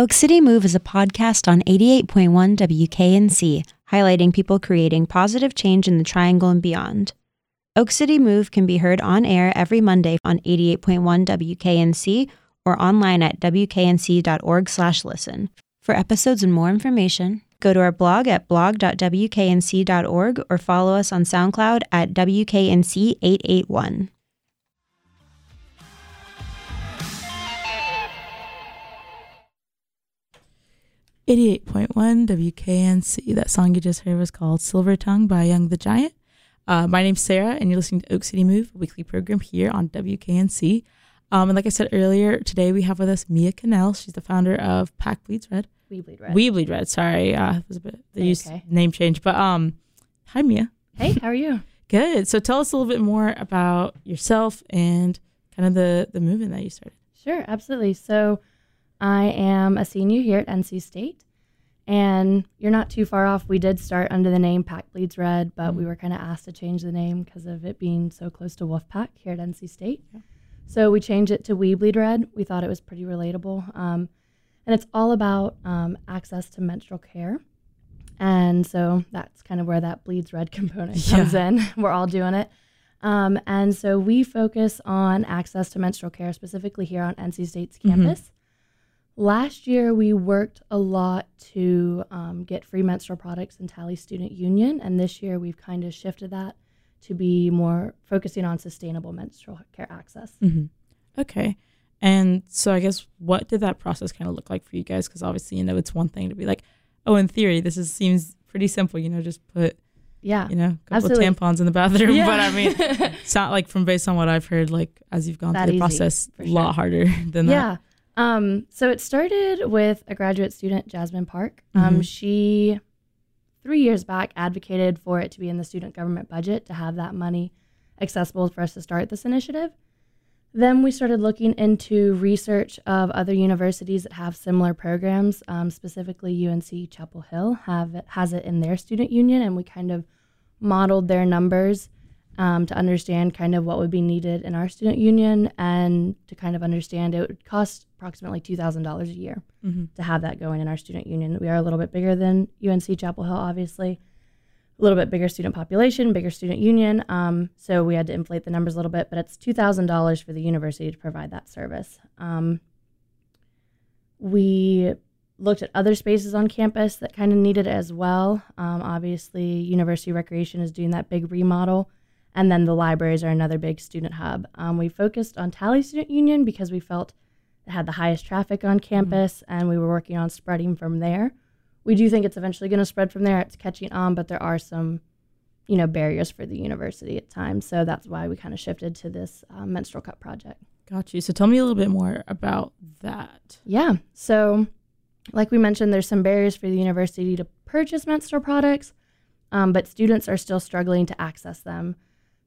Oak City Move is a podcast on 88.1 WKNC, highlighting people creating positive change in the Triangle and beyond. Oak City Move can be heard on air every Monday on 88.1 WKNC or online at wknc.org/listen. For episodes and more information, go to our blog at blog.wknc.org or follow us on SoundCloud at WKNC881. Eighty-eight point one WKNC. That song you just heard was called "Silver Tongue" by Young the Giant. Uh, my name's Sarah, and you're listening to Oak City Move, a weekly program here on WKNC. Um, and like I said earlier, today we have with us Mia Cannell. She's the founder of Pack Bleeds Red. We bleed red. We Bleed Red. Sorry, uh, it was a bit the use Okay. name change, but um, hi Mia. hey, how are you? Good. So tell us a little bit more about yourself and kind of the the movement that you started. Sure, absolutely. So, I am a senior here at NC State, and you're not too far off. We did start under the name Pack Bleeds Red, but we were kind of asked to change the name because of it being so close to Wolfpack here at NC State. Yeah. So we changed it to We Bleed Red. We thought it was pretty relatable, um, and it's all about um, access to menstrual care. And so that's kind of where that bleeds red component comes in. We're all doing it. Um, and so we focus on access to menstrual care specifically here on NC State's campus. Last year, we worked a lot to um, get free menstrual products in Talley Student Union. And this year, we've kind of shifted that to be more focusing on sustainable menstrual care access. Mm-hmm. Okay. And so I guess what did that process kind of look like for you guys? Because obviously, you know, it's one thing to be like, oh, in theory, this is seems pretty simple. You know, just put Yeah. you know a couple tampons in the bathroom. Yeah. But I mean, it's not like from based on what I've heard, like as you've gone That through the easy, process, a lot sure. harder than that. Um, so it started with a graduate student, Jasmine Park. Um, Mhm. She, three years back, advocated for it to be in the student government budget to have that money accessible for us to start this initiative. Then we started looking into research of other universities that have similar programs. Um, specifically, UNC Chapel Hill have it, has it in their student union, and we kind of modeled their numbers um, to understand kind of what would be needed in our student union and to kind of understand it would cost approximately $2,000 a year hmm to have that going in our student union. We are a little bit bigger than UNC Chapel Hill, obviously. A little bit bigger student population, bigger student union. Um, so we had to inflate the numbers a little bit, but it's $2,000 for the university to provide that service. Um, we looked at other spaces on campus that kind of needed it as well. Um, obviously, University Recreation is doing that big remodel, and then the libraries are another big student hub. Um, we focused on Talley Student Union because we felt it had the highest traffic on campus, and we were working on spreading from there. We do think it's eventually going to spread from there. It's catching on, but there are some, you know, barriers for the university at times. So that's why we kind of shifted to this uh, menstrual cup project. Got you. So tell me a little bit more about that. Yeah. So, like we mentioned, there's some barriers for the university to purchase menstrual products, um, but students are still struggling to access them.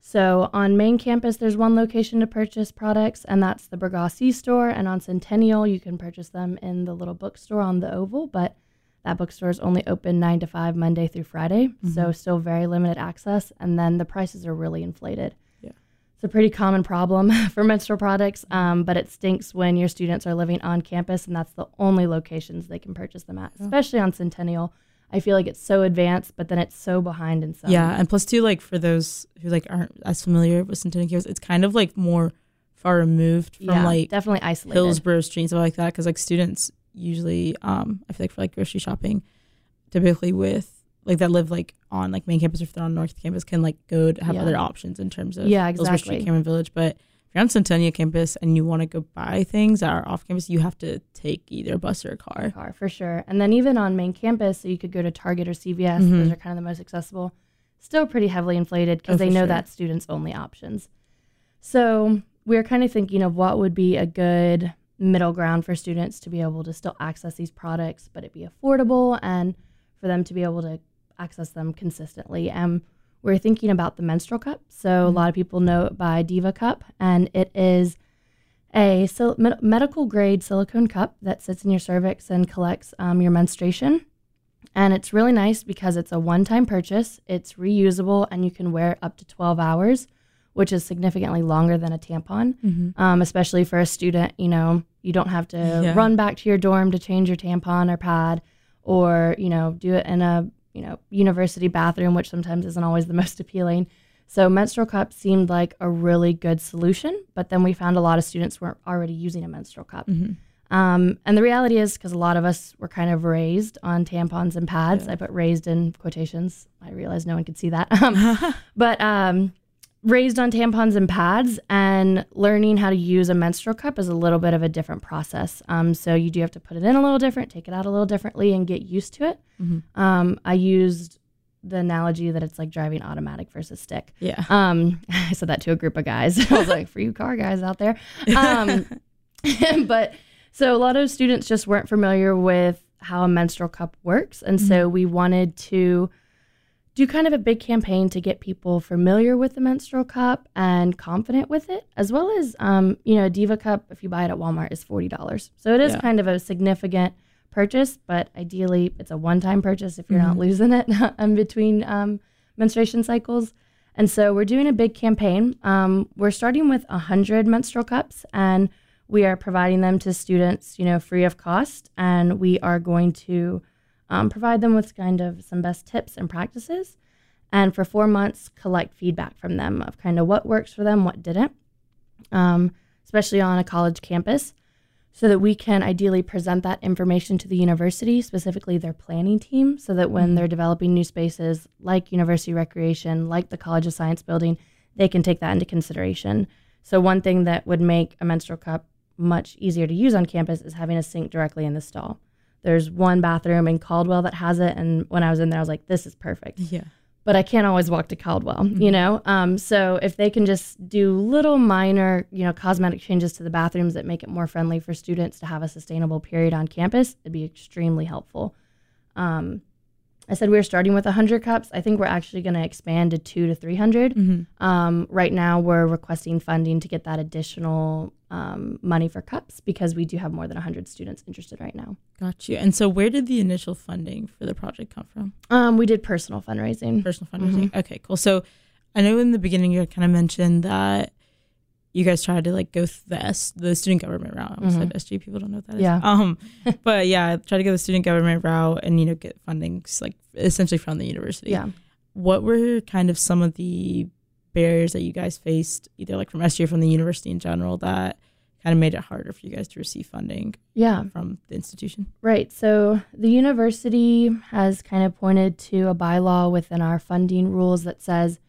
So, on main campus, there's one location to purchase products, and that's the Burgassi store. And on Centennial, you can purchase them in the little bookstore on the Oval, but that bookstore is only open 9 to 5 Monday through Friday. So, still very limited access. And then the prices are really inflated. Yeah. It's a pretty common problem for menstrual products, um, but it stinks when your students are living on campus and that's the only locations they can purchase them at, especially on Centennial. I feel like it's so advanced, but then it's so behind in some. yeah, and plus too, like for those who like aren't as familiar with Centennial campus, it's kind of like more far removed from yeah, like definitely isolated. Hillsborough Street and stuff like that. Because like students usually, um, I feel like for like grocery shopping, typically with like that live like on like main campus or if they're on North campus can like go to have Yeah. other options in terms of Yeah, Hillsborough Street, exactly. Cameron Village. But you're on Centennial campus and you want to go buy things that are off campus, you have to take either a bus or a car. car for sure. And then even on main campus, so you could go to Target or CVS. Mhm. Those are kind of the most accessible. Still pretty heavily inflated because Oh, they know sure. that's students only options. So we're kind of thinking of what would be a good middle ground for students to be able to still access these products, but it be affordable and for them to be able to access them consistently. And we're thinking about the menstrual cup. So a Mhm. lot of people know it by Diva Cup, and it is a sil- med- medical grade silicone cup that sits in your cervix and collects um, your menstruation. And it's really nice because it's a one time purchase, it's reusable, and you can wear it up to 12 hours which is significantly longer than a tampon, Mm-hmm. um, especially for a student. You know, you don't have to Yeah. run back to your dorm to change your tampon or pad, or you know, do it in a you know university bathroom, which sometimes isn't always the most appealing. So menstrual cup seemed like a really good solution, but then we found a lot of students weren't already using a menstrual cup. Mm-hmm. Um, and the reality is, because a lot of us were kind of raised on tampons and pads, Yeah. I put raised in quotations. I realized no one could see that. Um, but um, raised on tampons and pads, and learning how to use a menstrual cup is a little bit of a different process. Um, so you do have to put it in a little different, take it out a little differently, and get used to it. Mhm. Um, I used the analogy that it's like driving automatic versus stick. Yeah. Um, I said that to a group of guys. I was like, for you car guys out there. Um, but so a lot of students just weren't familiar with how a menstrual cup works. And so we wanted to do kind of a big campaign to get people familiar with the menstrual cup and confident with it, as well as, um, you know, a Diva cup, if you buy it at Walmart, is $40. So it is Yeah. kind of a significant purchase, but ideally it's a one time purchase if you're not losing it in between um, menstruation cycles. And so we're doing a big campaign. Um, we're starting with 100 menstrual cups and we are providing them to students, you know, free of cost. And we are going to um, provide them with kind of some best tips and practices. And for four months, collect feedback from them of kind of what works for them, what didn't, um, especially on a college campus, so that we can ideally present that information to the university, specifically their planning team, so that when they're developing new spaces like university recreation, like the College of Science building, they can take that into consideration. So, one thing that would make a menstrual cup much easier to use on campus is having a sink directly in the stall. There's one bathroom in Caldwell that has it, and when I was in there, I was like, "This is perfect." Yeah. but I can't always walk to Caldwell, you know? Um, so if they can just do little minor, you know, cosmetic changes to the bathrooms that make it more friendly for students to have a sustainable period on campus, it'd be extremely helpful. Um, I said we were starting with 100 cups. I think we're actually going to expand to two to 300. Mm-hmm. Um, right now, we're requesting funding to get that additional um, money for cups because we do have more than 100 students interested right now. Got you. And so, where did the initial funding for the project come from? Um, we did personal fundraising. Personal fundraising. Okay, cool. So, I know in the beginning you kind of mentioned that you guys tried to like go th- the S, the student government route. I almost said SG. People don't know what that is. Yeah. Um, but yeah, try to go the student government route and you know get funding like essentially from the university. Yeah. What were kind of some of the barriers that you guys faced, either like from SG or from the university in general, that kind of made it harder for you guys to receive funding Yeah. from the institution? Right. So the university has kind of pointed to a bylaw within our funding rules that says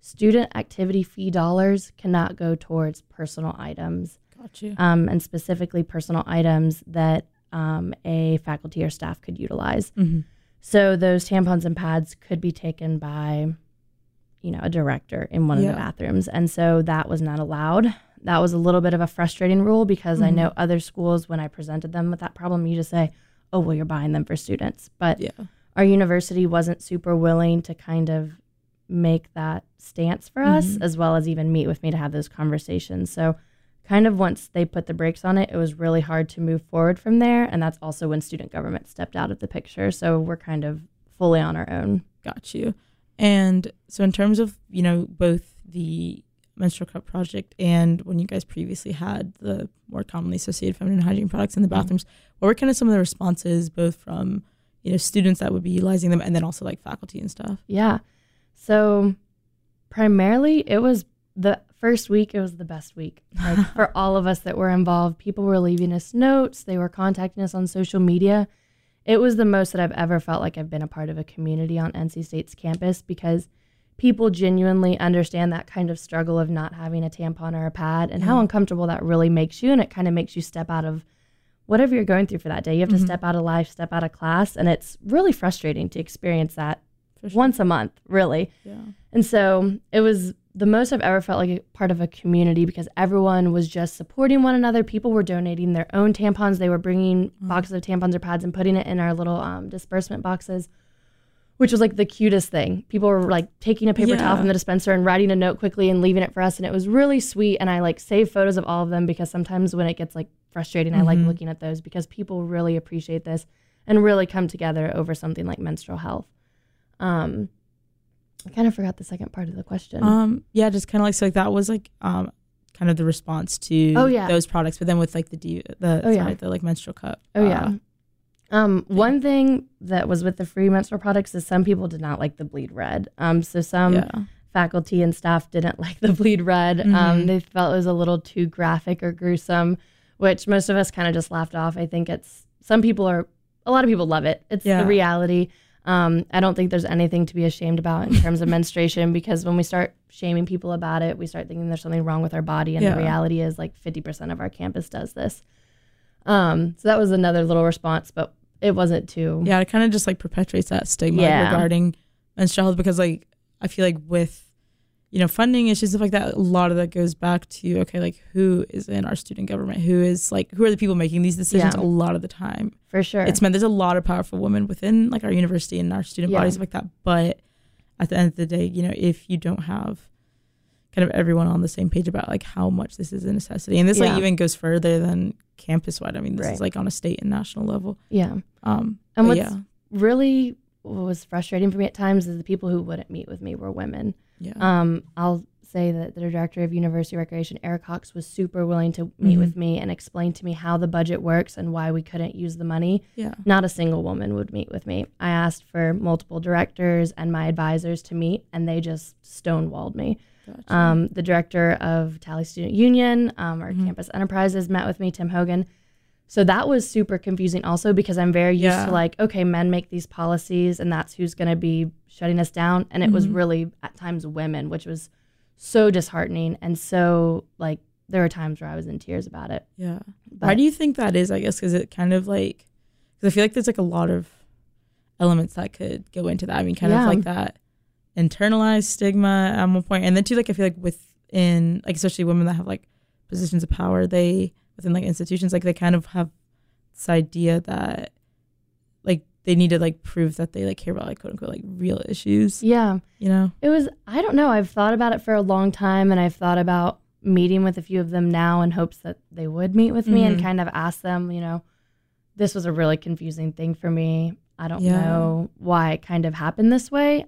student activity fee dollars cannot go towards personal items, Got you. um, and specifically personal items that um, a faculty or staff could utilize. Mm-hmm. So those tampons and pads could be taken by, you know, a director in one of the bathrooms. And so that was not allowed. That was a little bit of a frustrating rule because I Mhm. know other schools, when I presented them with that problem, you just say, oh, well, you're buying them for students. But Yeah. our university wasn't super willing to kind of make that stance for us, Mhm. as well as even meet with me to have those conversations. So, kind of once they put the brakes on it, it was really hard to move forward from there. And that's also when student government stepped out of the picture. So, we're kind of fully on our own. Got you. And so, in terms of you know both the menstrual cup project and when you guys previously had the more commonly associated feminine hygiene products in the Mhm. bathrooms, what were kind of some of the responses, both from you know students that would be utilizing them and then also like faculty and stuff? Yeah. So, primarily, it was the first week, it was the best week. Like for all of us that were involved, people were leaving us notes, they were contacting us on social media. It was the most that I've ever felt like I've been a part of a community on NC State's campus because people genuinely understand that kind of struggle of not having a tampon or a pad and how uncomfortable that really makes you. And it kind of makes you step out of whatever you're going through for that day. You have to Mhm. step out of life, step out of class. And it's really frustrating to experience that sure. once a month, really. Yeah. And so it was the most I've ever felt like a part of a community because everyone was just supporting one another. People were donating their own tampons. They were bringing boxes of tampons or pads and putting it in our little um, disbursement boxes, which was like the cutest thing. People were like taking a paper towel from the dispenser and writing a note quickly and leaving it for us. And it was really sweet. And I like save photos of all of them because sometimes when it gets like frustrating, I like Mhm. looking at those because people really appreciate this and really come together over something like menstrual health. Um, I kind of forgot the second part of the question. Um, yeah, just kind of like so like that was like um kind of the response to Oh, yeah. those products, but then with like the D, the Oh, yeah. sorry, the like menstrual cup. Oh uh, yeah. Um, one thing that was with the free menstrual products is some people did not like the bleed red. Um, so some yeah. faculty and staff didn't like the bleed red. Um, Mhm. they felt it was a little too graphic or gruesome, which most of us kind of just laughed off. I think it's some people are, a lot of people love it. It's Yeah. the reality. Um, I don't think there's anything to be ashamed about in terms of menstruation because when we start shaming people about it, we start thinking there's something wrong with our body, and Yeah. the reality is like 50% of our campus does this. Um, so that was another little response, but it wasn't too. Yeah, it kind of just like perpetuates that stigma Yeah. regarding menstrual health because like I feel like with you know funding issues stuff like that, a lot of that goes back to okay, like who is in our student government, who is like who are the people making these decisions Yeah. a lot of the time. for sure. It's meant there's a lot of powerful women within like our university and our student Yeah. bodies like that, but at the end of the day, you know, if you don't have kind of everyone on the same page about like how much this is a necessity, and this Yeah. like even goes further than campus wide. I mean, this Right. is like on a state and national level. yeah. Um, And what's yeah, really was frustrating for me at times is the people who wouldn't meet with me were women. yeah. Um, I'll say that the director of University Recreation, Eric Cox, was super willing to meet Mhm. with me and explain to me how the budget works and why we couldn't use the money. Yeah. Not a single woman would meet with me. I asked for multiple directors and my advisors to meet, and they just stonewalled me. Gotcha. Um, the director of Talley Student Union, um, our Mhm. campus enterprises, met with me, Tim Hogan. So that was super confusing also because I'm very used Yeah. to like, okay, men make these policies and that's who's going to be shutting us down. And it was Mhm. really at times women, which was so disheartening. And so, like, there were times where I was in tears about it. yeah. But Why do you think that is? I guess because it kind of like because I feel like there's like a lot of elements that could go into that. I mean, kind Yeah. of like that internalized stigma at one point, and then too, like I feel like within like especially women that have like positions of power, they within like institutions, like they kind of have this idea that like they need to like prove that they like care about like quote unquote like real issues. yeah, You know? it was, I don't know. I've thought about it for a long time and I've thought about meeting with a few of them now in hopes that they would meet with me and Mhm. kind of ask them, you know, this was a really confusing thing for me. I don't Yeah. know why it kind of happened this way.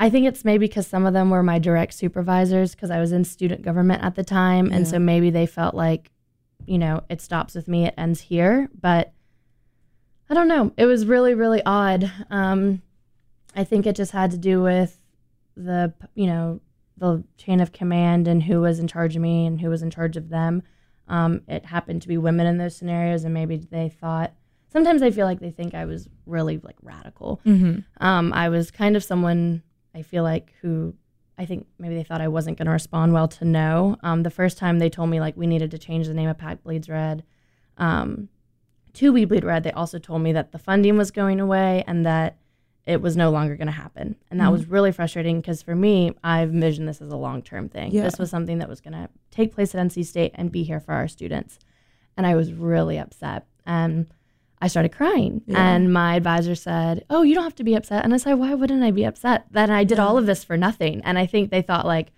I think it's maybe because some of them were my direct supervisors because I was in student government at the time. And Yeah. so maybe they felt like, you know, it stops with me, it ends here. But I don't know. It was really, really odd. Um, I think it just had to do with the, you know, the chain of command and who was in charge of me and who was in charge of them. Um, it happened to be women in those scenarios, and maybe they thought. Sometimes I feel like they think I was really like radical. Mm-hmm. Um, I was kind of someone I feel like who I think maybe they thought I wasn't going to respond well to no. Um, the first time they told me like we needed to change the name of Pack Bleeds Red um, to We Bleed Red, they also told me that the funding was going away and that it was no longer going to happen. And that Mhm. was really frustrating because for me, I've envisioned this as a long term thing. Yeah. This was something that was going to take place at NC State and be here for our students. And I was really upset. And I started crying. Yeah. And my advisor said, Oh, you don't have to be upset. And I said, Why wouldn't I be upset? Then I did Yeah. all of this for nothing. And I think they thought, like,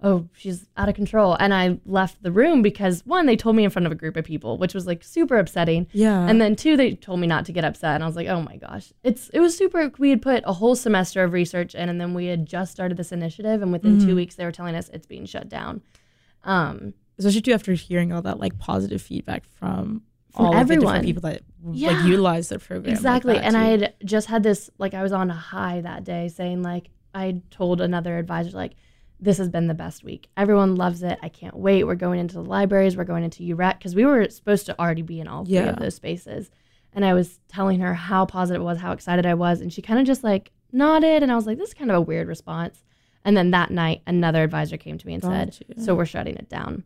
oh, she's out of control. And I left the room because one, they told me in front of a group of people, which was like super upsetting. Yeah. And then two, they told me not to get upset. And I was like, oh my gosh. It's it was super we had put a whole semester of research in and then we had just started this initiative and within Mhm. two weeks they were telling us it's being shut down. Um especially too after hearing all that like positive feedback from, All of the different people that Yeah. like utilize their program. Exactly. that, and I had just had this, like, I was on a high that day saying, like, I told another advisor, like, this has been the best week. Everyone loves it. I can't wait. We're going into the libraries. We're going into UREC because we were supposed to already be in all three Yeah. of those spaces. And I was telling her how positive it was, how excited I was. And she kind of just like nodded. And I was like, this is kind of a weird response. And then that night, another advisor came to me and said, Gotcha. so we're shutting it down.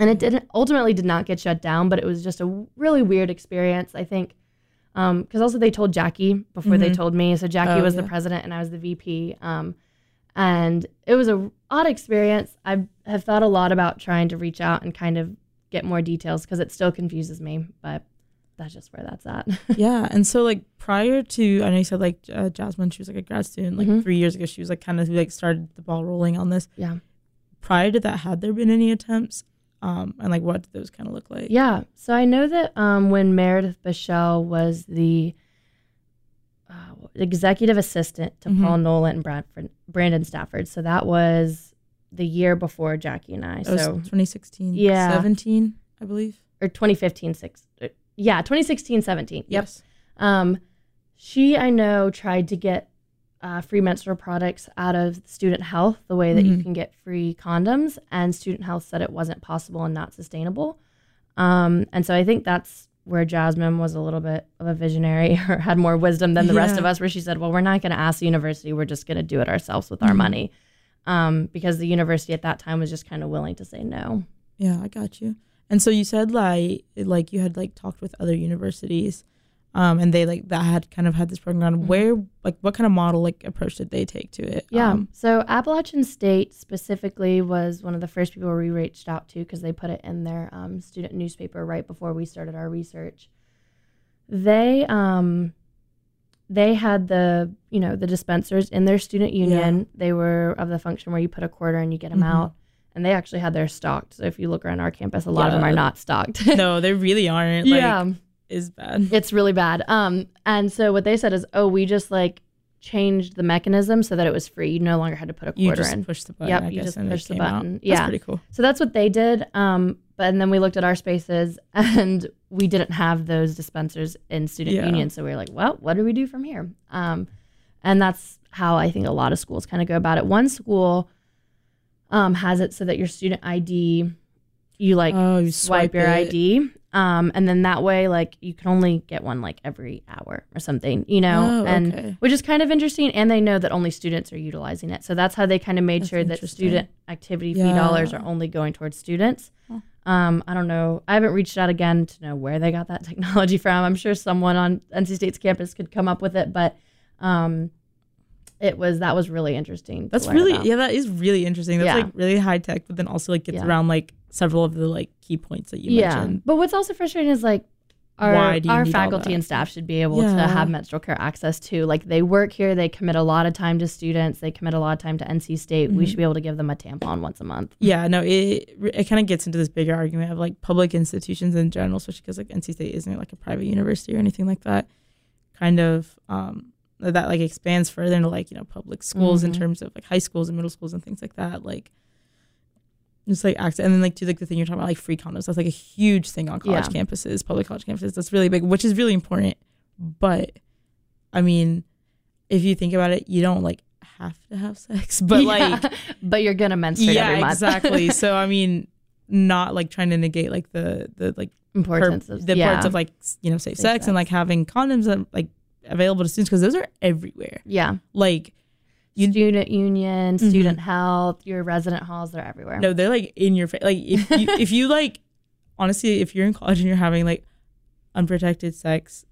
And it didn't ultimately did not get shut down, but it was just a really weird experience. I think because also they told Jackie before they Mhm. told me. So Jackie Oh, was the president and I was the VP. Um, and it was a odd experience. I have thought a lot about trying to reach out and kind of get more details because it still confuses me. But that's just where that's at. yeah and so like prior to i know you said like uh, jasmine she was like a grad student like Mhm. three years ago she was like kind of like started the ball rolling on this Yeah. prior to that had there been any attempts um and like what those kind of look like Yeah. So I know that um, when Meredith Bichelle was the uh, executive assistant to Mhm. Paul Nolan and Bradford, Brandon Stafford. So that was the year before Jackie and I. That was So 2016, Yeah. 17, I believe. or 2015, six. uh, Yeah, 2016, 17. Yep. Yes. Um, she, I know, tried to get uh, free menstrual products out of student health the way that you Mhm. can get free condoms, and student health said it wasn't possible and not sustainable. Um, and so I think that's where Jasmine was a little bit of a visionary or had more wisdom than the rest of us, where she said, Well, we're not going to ask the university, we're just going to do it ourselves with our Mhm. money. Um, because the university at that time was just kind of willing to say no. Yeah, I got you. And so you said like like you had like talked with other universities, um, and they like that had kind of had this program. Mhm. Where like what kind of model like approach did they take to it? Yeah. Um, so Appalachian State specifically was one of the first people we reached out to because they put it in their um, student newspaper right before we started our research. They um, they had the you know the dispensers in their student union. They were of the function where you put a quarter and you get them Mhm. out, and they actually had theirs stocked. So if you look around our campus, a lot of them are not stocked. no, they really aren't. Like, yeah, is bad. it's really bad. Um, and so what they said is, oh, we just like changed the mechanism so that it was free. You no longer had to put a quarter You just in. push the button. Yep, I you just push the came out. button. That's Yeah. pretty cool. So that's what they did. Um, but and then we looked at our spaces and we didn't have those dispensers in student Yeah. union. So we were like, well, what do we do from here? Um, and that's how I think a lot of schools kind of go about it. One school um, has it so that your student ID, you like oh, you swipe, swipe, your it. ID. Um, and then that way, like you can only get one like every hour or something, you know, Oh, and okay. which is kind of interesting. And they know that only students are utilizing it, so that's how they kind of made That's sure that student activity fee dollars are only going towards students. Huh. Um, I don't know. I haven't reached out again to know where they got that technology from. I'm sure someone on NC State's campus could come up with it, but um, it was that was really interesting. That's really about. yeah, that is really interesting. That's Yeah. like really high tech, but then also like gets Yeah. around like several of the like key points that you yeah. mentioned. But what's also frustrating is like our, Why do you our faculty and staff should be able to have menstrual care access to. Like they work here, they commit a lot of time to students, they commit a lot of time to NC State. We Mhm. should be able to give them a tampon once a month. Yeah, no, it it kind of gets into this bigger argument of like public institutions in general, especially because like NC State isn't like a private university or anything like that. Kind of um that like expands further into like you know public schools in Mhm. terms of like high schools and middle schools and things like that. Like just like access, and then like to like the thing you're talking about like free condoms. That's like a huge thing on college Yeah. campuses, public college campuses. That's really big, which is really important. But I mean, if you think about it, you don't like have to have sex, but like Yeah. but you're gonna menstruate yeah, every month. exactly. so I mean, not like trying to negate like the the like Importance per- of the yeah. parts of like you know safe, Safe sex, and like having condoms that like available to students because those are everywhere. yeah. Like you student union, Mhm. student health, your resident halls, they're everywhere. no, they're like in your face. Like if you if you like honestly, if you're in college and you're having like unprotected sex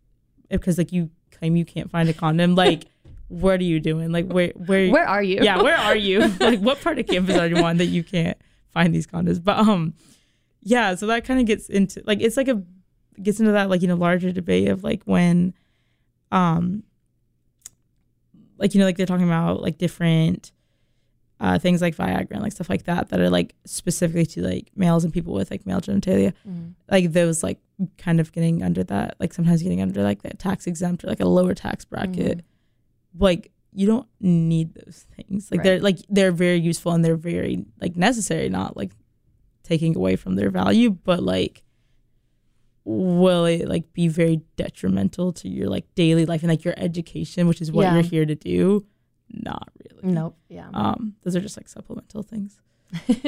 because like you claim you can't find a condom, like what are you doing? Like where where Where are you? yeah, where are you? like, what part of campus are you on that you can't find these condoms? But um, yeah, so that kind of gets into like it's like a gets into that like you know larger debate of like when, um, like you know like they're talking about like different. Uh, things like Viagra and like stuff like that that are like specifically to like males and people with like male genitalia, Mhm. like those like kind of getting under that, like sometimes getting under like that tax exempt or like a lower tax bracket Mhm. like you don't need those things like Right. they're like they're very useful and they're very like necessary not like taking away from their value but like will it like be very detrimental to your like daily life and like your education which is what Yeah. you're here to do not really Nope. Yeah. um those are just like supplemental things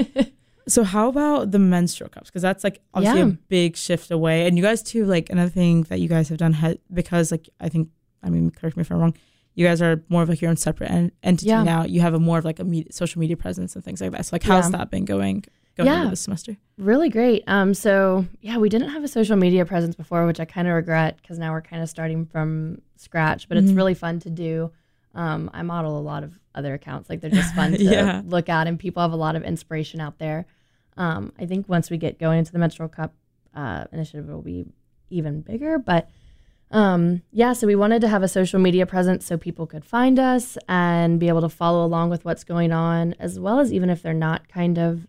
so how about the menstrual cups? Because that's like obviously a big shift away. And you guys too, like another thing that you guys have done ha- because like I think I mean correct me if I'm wrong. You guys are more of like your own separate en- entity Yeah. now. You have a more of like a media, social media presence and things like that. So like how's Yeah. that been going going Yeah. into this semester? Really great. Um, so yeah, we didn't have a social media presence before, which I kind of regret because now we're kind of starting from scratch. But it's Mhm. really fun to do. Um, I model a lot of other accounts, like they're just fun to Yeah. look at, and people have a lot of inspiration out there. Um, I think once we get going into the Menstrual Cup uh, initiative, it will be even bigger. But um, yeah, so we wanted to have a social media presence so people could find us and be able to follow along with what's going on, as well as even if they're not kind of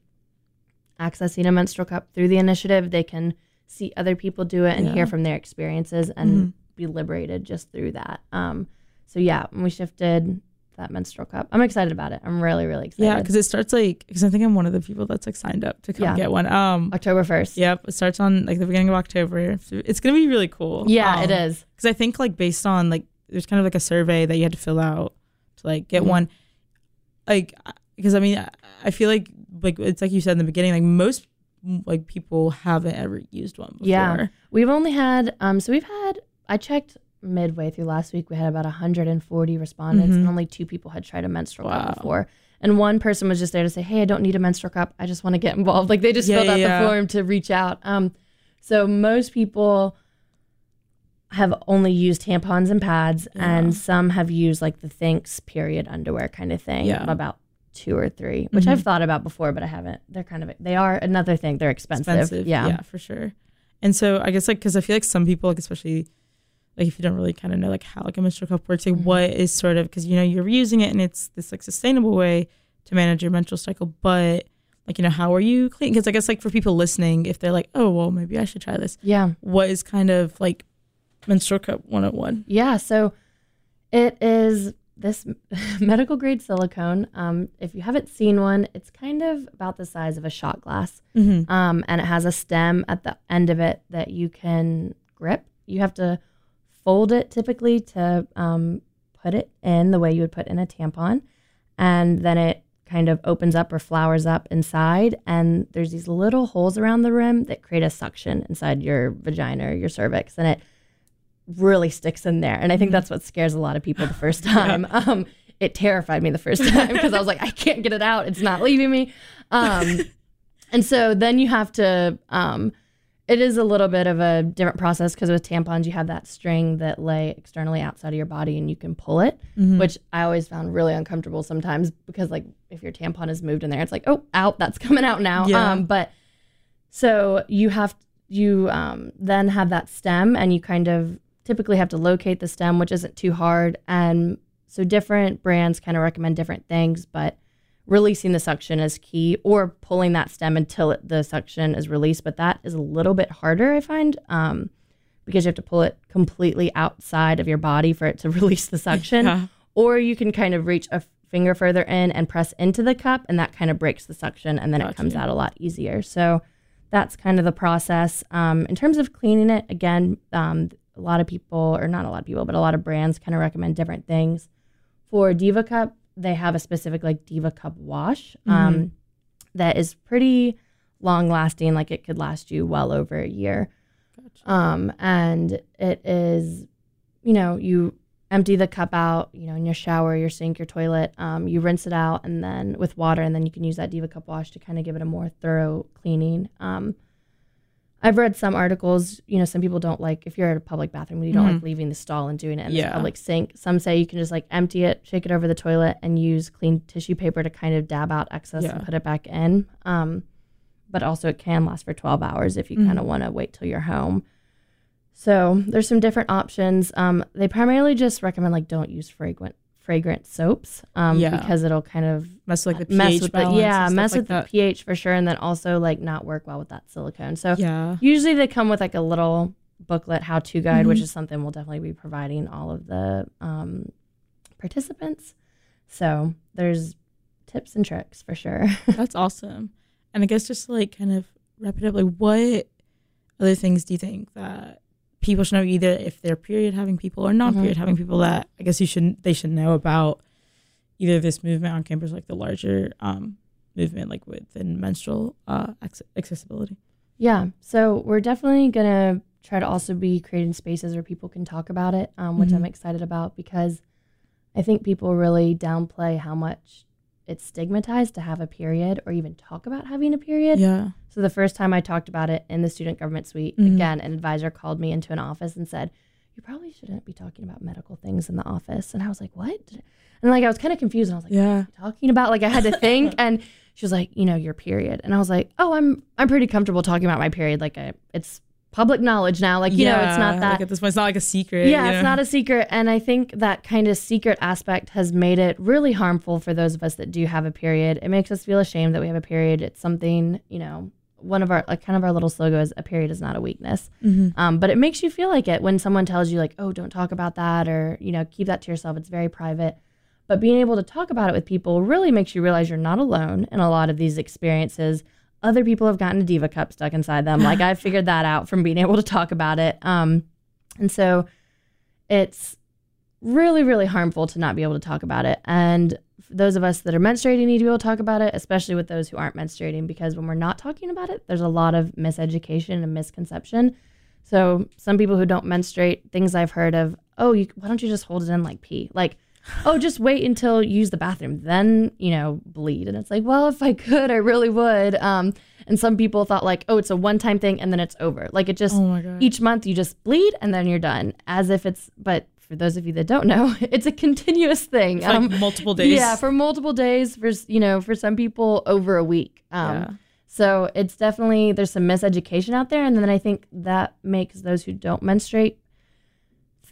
accessing a menstrual cup through the initiative, they can see other people do it and Yeah. hear from their experiences and Mhm. be liberated just through that. Um, so yeah, we shifted that menstrual cup. I'm excited about it. I'm really, really excited. Yeah, because it starts like because I think I'm one of the people that's like signed up to come Yeah. get one. Um, October 1st. yep, it starts on like the beginning of October. It's gonna be really cool. Yeah, it is. Because I think like based on like there's kind of like a survey that you had to fill out to like get Mhm. one. Like because I mean I feel like like it's like you said in the beginning like most like people haven't ever used one before. Yeah. We've only had, um, so we've had, I checked midway through last week, we had about 140 respondents, Mhm. and only two people had tried a menstrual Wow. cup before. And one person was just there to say, Hey, I don't need a menstrual cup. I just want to get involved. Like they just Yeah, filled out yeah, the form to reach out. Um, so most people have only used tampons and pads, Yeah. and some have used like the Thinx period underwear kind of thing. Yeah. About two or three, which Mhm. I've thought about before, but I haven't. They're kind of, they are another thing. They're expensive. Yeah. yeah, for sure. And so I guess like because I feel like some people, like especially like if you don't really kind of know like how like a menstrual cup works, like Mhm. what is sort of because you know you're using it and it's this like sustainable way to manage your menstrual cycle, but like you know how are you clean? Because I guess like for people listening, if they're like, oh well, maybe I should try this. Yeah. What is kind of like menstrual cup 101? Yeah, so it is this medical grade silicone. Um, if you haven't seen one, it's kind of about the size of a shot glass, Mm-hmm. um, and it has a stem at the end of it that you can grip. You have to fold it typically to um, put it in the way you would put in a tampon, and then it kind of opens up or flowers up inside, and there's these little holes around the rim that create a suction inside your vagina or your cervix, and it really sticks in there. And I think Mhm. that's what scares a lot of people the first time. Um, it terrified me the first time because I was like, I can't get it out. It's not leaving me. Um, and so then you have to, um, it is a little bit of a different process because with tampons, you have that string that lay externally outside of your body and you can pull it, Mm-hmm. which I always found really uncomfortable sometimes because, like, if your tampon is moved in there, it's like, oh, out, that's coming out now. Yeah. Um, but so you have, you um, then have that stem and you kind of typically have to locate the stem, which isn't too hard. And so different brands kind of recommend different things, but releasing the suction is key or pulling that stem until it, the suction is released. But that is a little bit harder, I find, um, because you have to pull it completely outside of your body for it to release the suction. Yeah. Or you can kind of reach a finger further in and press into the cup, and that kind of breaks the suction, and then it comes out a lot easier. So that's kind of the process. Um, in terms of cleaning it, again, um, a lot of people, or not a lot of people, but a lot of brands kind of recommend different things. For Diva Cup, they have a specific like Diva Cup wash um, that is pretty long lasting. Like it could last you well over a year. Gotcha. Um, and it is, you know, you empty the cup out, you know, in your shower, your sink, your toilet. Um, you rinse it out and then with water, and then you can use that Diva Cup wash to kind of give it a more thorough cleaning. Um, I've read some articles, you know, some people don't like if you're at a public bathroom, you don't like Mhm. leaving the stall and doing it in Yeah. the public sink. Some say you can just like empty it, shake it over the toilet, and use clean tissue paper to kind of dab out excess Yeah. and put it back in. Um, but also it can last for 12 hours if you Mhm. kind of want to wait till you're home. So there's some different options. Um, they primarily just recommend like don't use fragrant fragrant soaps um, Yeah. because it'll kind of Mess with like the mess pH with the yeah mess with the pH for sure, and then also like not work well with that silicone. So yeah. usually they come with like a little booklet how to guide, which Mhm. is something we'll definitely be providing all of the um, participants. So there's tips and tricks for sure. That's awesome. And I guess just to like kind of wrap it up, like what other things do you think that people should know either if they're period having people or non period having people that I guess you should they should know about either this movement on campus, like the larger um, movement, like within menstrual uh, accessibility. Yeah. So we're definitely to try to also be creating spaces where people can talk about it, um, which I'm Mhm. excited about because I think people really downplay how much it's stigmatized to have a period or even talk about having a period. Yeah. So the first time I talked about it in the student government suite, Mhm. again, an advisor called me into an office and said, "You probably shouldn't be talking about medical things in the office." And I was like, "What?" And like I was kind of confused, and I was like, Yeah. talking about like I had to think and she was like you know your period and I was like oh I'm I'm pretty comfortable talking about my period like I, it's public knowledge now like you know it's not that Like at this point, it's not like a secret. yeah you it's not a secret and I think that kind of secret aspect has made it really harmful for those of us that do have a period it makes us feel ashamed that we have a period it's something you know one of our like kind of our little slogan is a period is not a weakness. Mm-hmm. Um, but it makes you feel like it when someone tells you like, oh, don't talk about that or you know keep that to yourself. It's very private. But being able to talk about it with people really makes you realize you're not alone in a lot of these experiences. Other people have gotten a diva cup stuck inside them. Like I figured that out from being able to talk about it. Um, and so it's really, really harmful to not be able to talk about it. And those of us that are menstruating need to be able to talk about it, especially with those who aren't menstruating, because when we're not talking about it, there's a lot of miseducation and misconception. So some people who don't menstruate, things I've heard of, oh, you, why don't you just hold it in like pee? Like, oh, just wait until you use the bathroom, then you know bleed. And it's like, well, if I could, I really would. Um, and some people thought like, oh, it's a one-time thing and then it's over. Like it just Oh each month you just bleed and then you're done, as if it's. But for those of you that don't know, it's a continuous thing. For, like multiple days. Yeah, for multiple days. For you know, for some people, over a week. Um, Yeah. So it's definitely there's some miseducation out there, and then I think that makes those who don't menstruate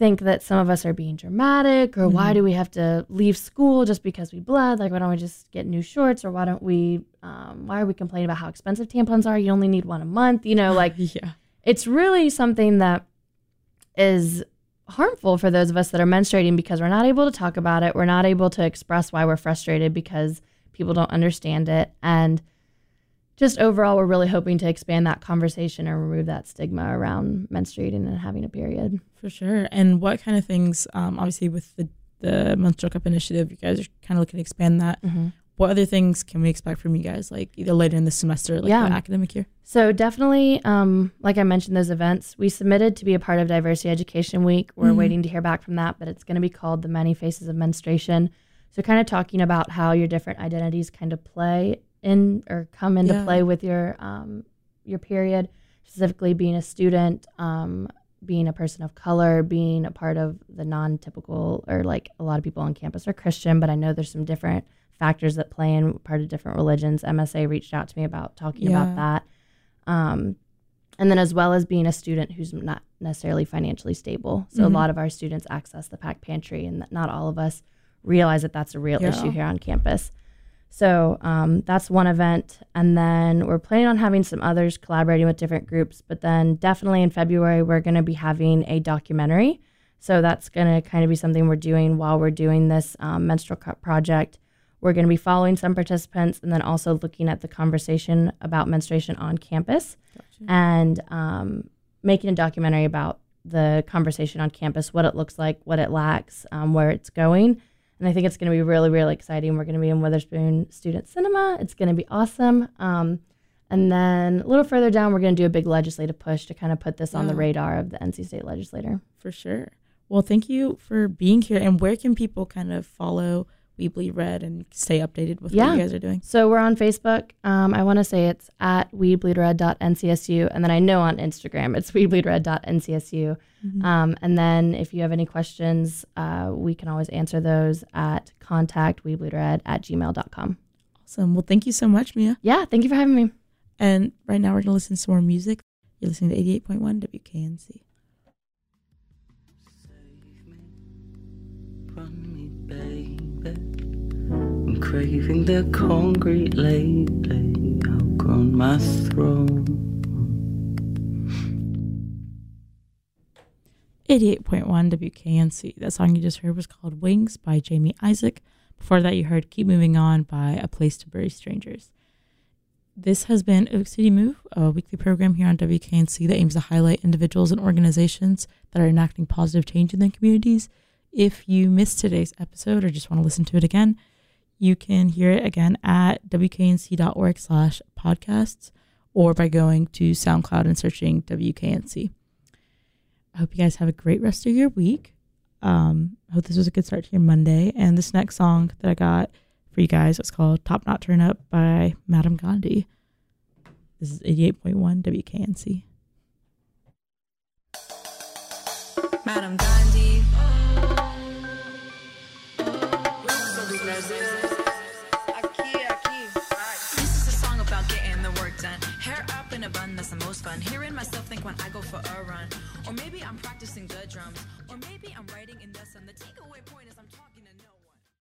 think that some of us are being dramatic, or why do we have to leave school just because we bled? Like, why don't we just get new shorts, or why don't we? Um, why are we complaining about how expensive tampons are? You only need one a month. You know, like yeah. it's really something that is harmful for those of us that are menstruating because we're not able to talk about it. We're not able to express why we're frustrated because people don't understand it. And just overall, we're really hoping to expand that conversation and remove that stigma around menstruating and having a period. For sure. And what kind of things, um, obviously with the, the Menstrual Cup initiative, you guys are kind of looking to expand that. What other things can we expect from you guys, like either later in the semester, like Yeah. the academic year? So definitely, um, like I mentioned, those events we submitted to be a part of Diversity Education Week. We're Mhm. waiting to hear back from that, but it's going to be called the Many Faces of Menstruation. So kind of talking about how your different identities kind of play in or come into Yeah. play with your um, your period, specifically being a student, um, being a person of color, being a part of the non-typical or like a lot of people on campus are Christian, but I know there's some different factors that play in part of different religions. MSA reached out to me about talking Yeah. about that. Um, and then as well as being a student who's not necessarily financially stable. So Mhm. a lot of our students access the pack pantry and not all of us realize that that's a real Yeah. issue here on campus. So um, that's one event. And then we're planning on having some others collaborating with different groups. But then definitely in February, we're going to be having a documentary. So that's going to kind of be something we're doing while we're doing this um, menstrual cup project. We're going to be following some participants and then also looking at the conversation about menstruation on campus and um, making a documentary about the conversation on campus, what it looks like, what it lacks, um, where it's going. And I think it's going to be really, really exciting. We're going to be in Witherspoon Student Cinema. It's going to be awesome. Um, and then a little further down, we're going to do a big legislative push to kind of put this on the radar of the NC State legislator. For sure. Well, thank you for being here. And where can people kind of follow We Bleed Red and stay updated with Yeah. what you guys are doing? So we're on Facebook. Um, I want to say it's at webleedred.ncsu. And then I know on Instagram it's webleedred.ncsu. Mm-hmm. Um, and then if you have any questions, uh, we can always answer those at contact webleedred at gmail.com. Awesome. Well, thank you so much, Mia. Yeah, thank you for having me. And right now we're going to listen to some more music. You're listening to 88.1 WKNC. from me, baby. I'm craving the concrete lately. Outgrown my throne. 88.1 WKNC. That song you just heard was called Wings by Jamie Isaac. Before that, you heard Keep Moving On by A Place to Bury Strangers. This has been Oak City Move, a weekly program here on WKNC that aims to highlight individuals and organizations that are enacting positive change in their communities. If you missed today's episode or just want to listen to it again, you can hear it again at wknc.org slash podcasts or by going to SoundCloud and searching WKNC. I hope you guys have a great rest of your week. Um, I hope this was a good start to your Monday. And this next song that I got for you guys is called Top Knot Turn Up by Madame Gandhi. This is 88.1 WKNC. Madame Gandhi. Bun, that's the most fun. Hearing myself think when I go for a run. Or maybe I'm practicing the drums. Or maybe I'm writing in the sun. The takeaway point is.